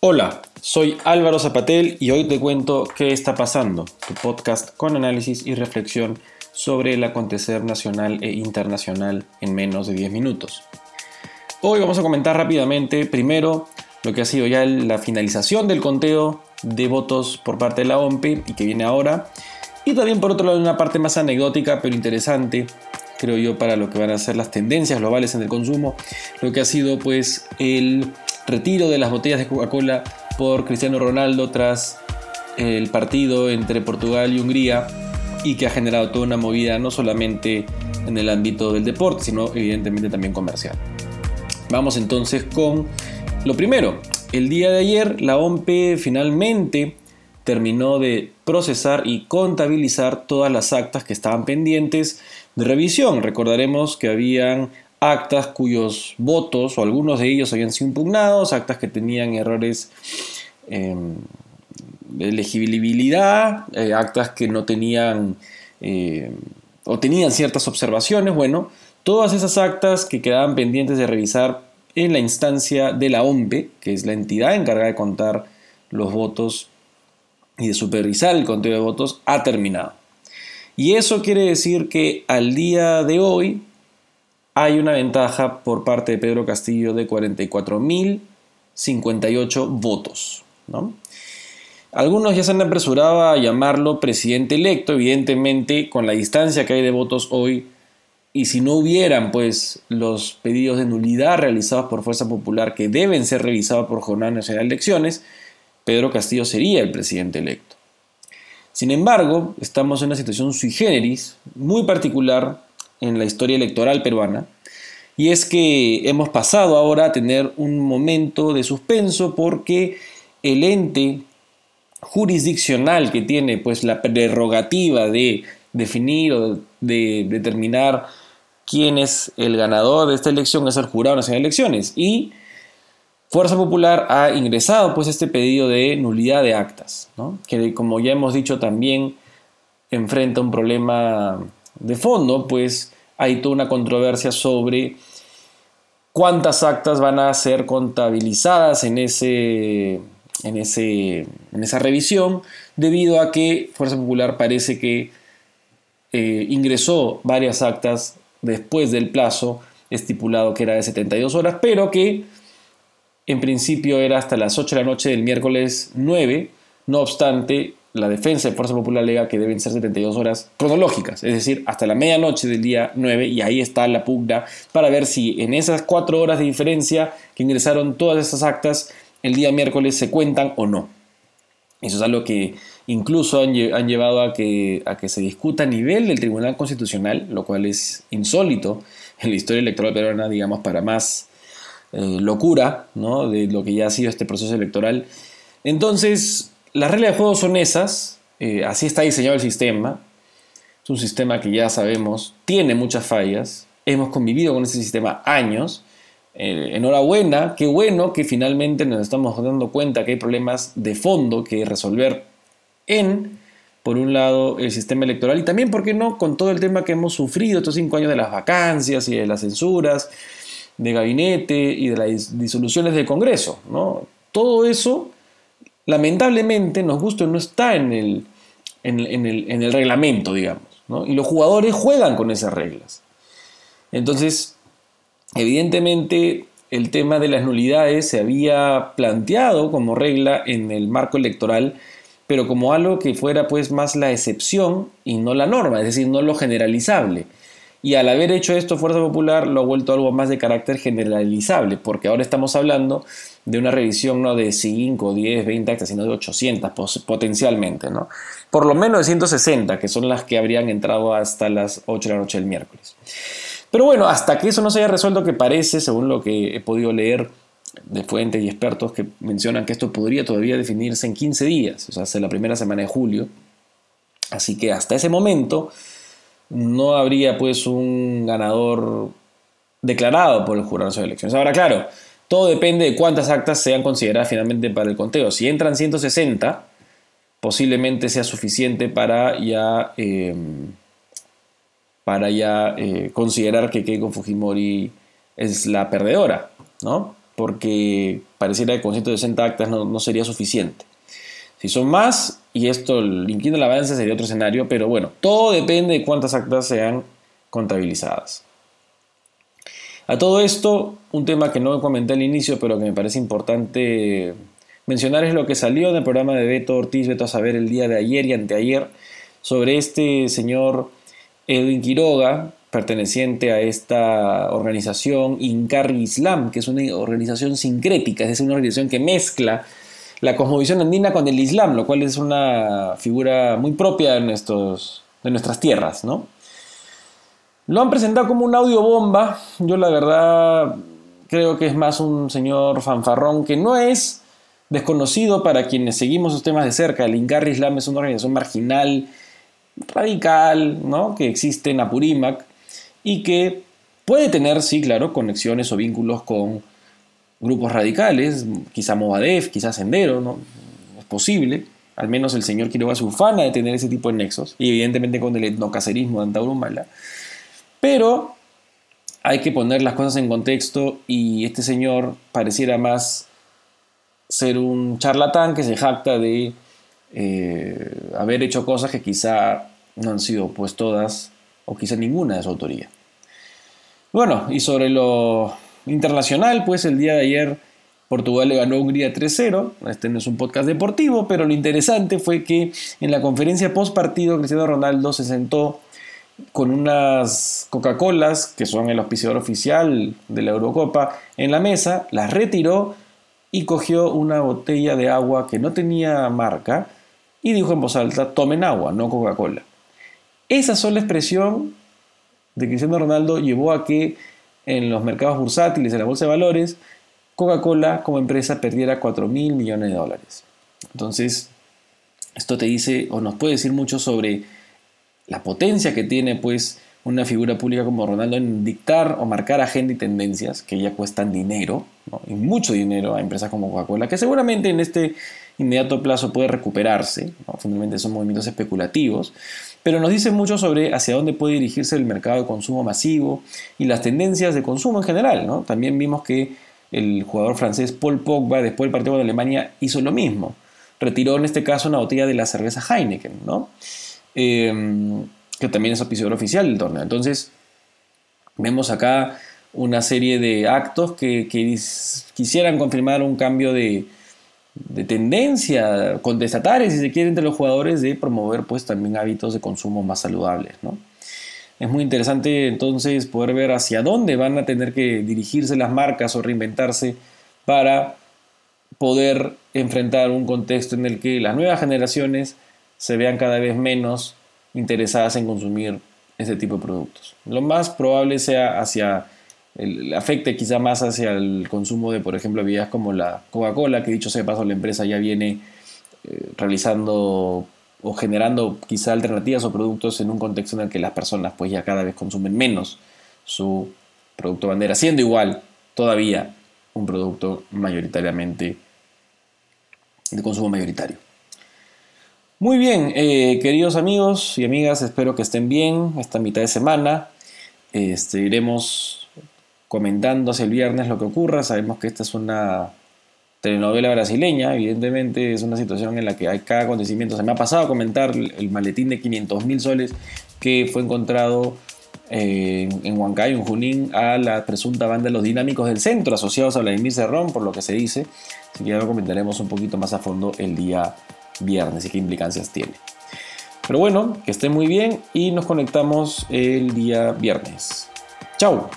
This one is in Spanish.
Hola, soy Álvaro Zapatel y hoy te cuento qué está pasando, tu podcast con análisis y reflexión sobre el acontecer nacional e internacional en menos de 10 minutos. Hoy vamos a comentar rápidamente primero lo que ha sido ya la finalización del conteo de votos por parte de la OMPE y que viene ahora, y también por otro lado una parte más anecdótica pero interesante creo yo para lo que van a ser las tendencias globales en el consumo, lo que ha sido pues el retiro de las botellas de Coca-Cola por Cristiano Ronaldo tras el partido entre Portugal y Hungría y que ha generado toda una movida no solamente en el ámbito del deporte, sino evidentemente también comercial. Vamos entonces con lo primero. El día de ayer la OMP finalmente terminó de procesar y contabilizar todas las actas que estaban pendientes de revisión. Recordaremos que habían actas cuyos votos o algunos de ellos habían sido impugnados, actas que tenían errores em, de elegibilidad, eh, actas que no tenían eh, o tenían ciertas observaciones, bueno, todas esas actas que quedaban pendientes de revisar en la instancia de la OMPE, que es la entidad encargada de contar los votos y de supervisar el conteo de votos, ha terminado. Y eso quiere decir que al día de hoy hay una ventaja por parte de Pedro Castillo de 44.058 votos. Algunos ya se han apresurado a llamarlo presidente electo, evidentemente con la distancia que hay de votos hoy, y si no hubieran pues los pedidos de nulidad realizados por Fuerza Popular que deben ser revisados por Jornada Nacional de Elecciones, Pedro Castillo sería el presidente electo. Sin embargo, estamos en una situación sui generis, muy particular, en la historia electoral peruana, y es que hemos pasado ahora a tener un momento de suspenso porque el ente jurisdiccional que tiene pues la prerrogativa de definir o de determinar quién es el ganador de esta elección es el Jurado Nacional de Elecciones y Fuerza Popular ha ingresado pues este pedido de nulidad de actas, que como ya hemos dicho también enfrenta un problema de fondo, pues hay toda una controversia sobre cuántas actas van a ser contabilizadas en, ese, en, ese, en esa revisión, debido a que Fuerza Popular parece que eh, ingresó varias actas después del plazo estipulado que era de 72 horas, pero que en principio era hasta las 8 de la noche del miércoles 9, no obstante, la defensa de Fuerza Popular alega que deben ser 72 horas cronológicas, es decir, hasta la medianoche del día 9, y ahí está la pugna para ver si en esas 4 horas de diferencia que ingresaron todas estas actas el día miércoles se cuentan o no. Eso es algo que incluso han, llevado a que, a que se discuta a nivel del Tribunal Constitucional, lo cual es insólito en la historia electoral peruana, digamos, para más eh, locura ¿no? de lo que ya ha sido este proceso electoral. Entonces, las reglas de juego son esas, eh, así está diseñado el sistema. Es un sistema que ya sabemos tiene muchas fallas. Hemos convivido con ese sistema años. Eh, enhorabuena, qué bueno que finalmente nos estamos dando cuenta que hay problemas de fondo que resolver en, por un lado, el sistema electoral y también, ¿por qué no?, con todo el tema que hemos sufrido estos cinco años de las vacancias y de las censuras de gabinete y de las disoluciones del Congreso. ¿no? Todo eso lamentablemente, nos gusta, no está en el, en, el, reglamento, digamos. Y los jugadores juegan con esas reglas. Entonces, evidentemente, el tema de las nulidades se había planteado como regla en el marco electoral, pero como algo que fuera pues más la excepción y no la norma, es decir, no lo generalizable. Y al haber hecho esto Fuerza Popular lo ha vuelto algo más de carácter generalizable, porque ahora estamos hablando de una revisión no de 5, 10, 20 actas, sino de 800 potencialmente, ¿no? Por lo menos de 160, que son las que habrían entrado hasta las 8 de la noche del miércoles. Pero bueno, hasta que eso no se haya resuelto, que parece, según lo que he podido leer de fuentes y expertos que mencionan que esto podría todavía definirse en 15 días, o sea, hasta la primera semana de julio. Así que hasta ese momento no habría pues un ganador declarado por el jurado de elecciones. Ahora, claro, todo depende de cuántas actas sean consideradas finalmente para el conteo. Si entran 160, posiblemente sea suficiente para ya, em, para ya eh, considerar que Keiko Fujimori es la perdedora, ¿no? porque pareciera que con 160 actas no, sería suficiente. Si son más, y esto, inquino el avance sería otro escenario, pero bueno, todo depende de cuántas actas sean contabilizadas. A todo esto, un tema que no comenté al inicio, pero que me parece importante mencionar es lo que salió en el programa de Beto Ortiz, Beto a saber el día de ayer y anteayer, sobre este señor Edwin Quiroga, perteneciente a esta organización Incarri Islam, que es una organización sincrética, es una organización que mezcla la cosmovisión andina con el Islam, lo cual es una figura muy propia de, nuestros, de nuestras tierras, ¿no? Lo han presentado como un audio bomba. Yo la verdad creo que es más un señor fanfarrón que no es desconocido para quienes seguimos los temas de cerca. El Ingarri Islam es una organización marginal, radical, ¿no? que existe en Apurímac y que puede tener, sí, claro, conexiones o vínculos con grupos radicales, quizá Movadef, quizá Sendero, ¿no? es posible. Al menos el señor Quiroga se ufana de tener ese tipo de nexos, y evidentemente con el etnocacerismo de Antaurumala. Pero hay que poner las cosas en contexto y este señor pareciera más ser un charlatán que se jacta de eh, haber hecho cosas que quizá no han sido pues todas o quizá ninguna de su autoría. Bueno, y sobre lo internacional, pues el día de ayer Portugal le ganó a Hungría 3-0. Este no es un podcast deportivo, pero lo interesante fue que en la conferencia post partido Cristiano Ronaldo se sentó con unas Coca-Colas, que son el auspiciador oficial de la Eurocopa, en la mesa, las retiró y cogió una botella de agua que no tenía marca y dijo en voz alta, tomen agua, no Coca-Cola. Esa sola expresión de Cristiano Ronaldo llevó a que en los mercados bursátiles, en la bolsa de valores, Coca-Cola como empresa perdiera 4 mil millones de dólares. Entonces, esto te dice o nos puede decir mucho sobre la potencia que tiene pues una figura pública como Ronaldo en dictar o marcar agenda y tendencias que ya cuestan dinero, y mucho dinero a empresas como Coca-Cola, que seguramente en este inmediato plazo puede recuperarse, fundamentalmente son movimientos especulativos, pero nos dice mucho sobre hacia dónde puede dirigirse el mercado de consumo masivo y las tendencias de consumo en general. ¿no? También vimos que el jugador francés Paul Pogba, después del partido de Alemania, hizo lo mismo. Retiró en este caso una botella de la cerveza Heineken. ¿no? Em, que también es auspiciador oficial del torneo. Entonces, vemos acá una serie de actos que, quisieran confirmar un cambio de, tendencia contestataria, si se quiere, entre los jugadores de promover pues también hábitos de consumo más saludables. ¿no? Es muy interesante entonces poder ver hacia dónde van a tener que dirigirse las marcas o reinventarse para poder enfrentar un contexto en el que las nuevas generaciones se vean cada vez menos interesadas en consumir ese tipo de productos. Lo más probable sea hacia, el, afecte quizá más hacia el consumo de, por ejemplo, bebidas como la Coca-Cola, que dicho sea de paso, la empresa ya viene eh, realizando o generando quizá alternativas o productos en un contexto en el que las personas pues ya cada vez consumen menos su producto bandera, siendo igual todavía un producto mayoritariamente de consumo mayoritario. Muy bien, eh, queridos amigos y amigas, espero que estén bien esta mitad de semana. Este, iremos comentando hacia el viernes lo que ocurra. Sabemos que esta es una telenovela brasileña, evidentemente es una situación en la que hay cada acontecimiento. Se me ha pasado a comentar el maletín de 500 mil soles que fue encontrado eh, en Huancayo, en Junín, a la presunta banda de los dinámicos del centro asociados a Vladimir Cerrón, por lo que se dice. Así que ya lo comentaremos un poquito más a fondo el día viernes y qué implicancias tiene. Pero bueno, que estén muy bien y nos conectamos el día viernes. Chao.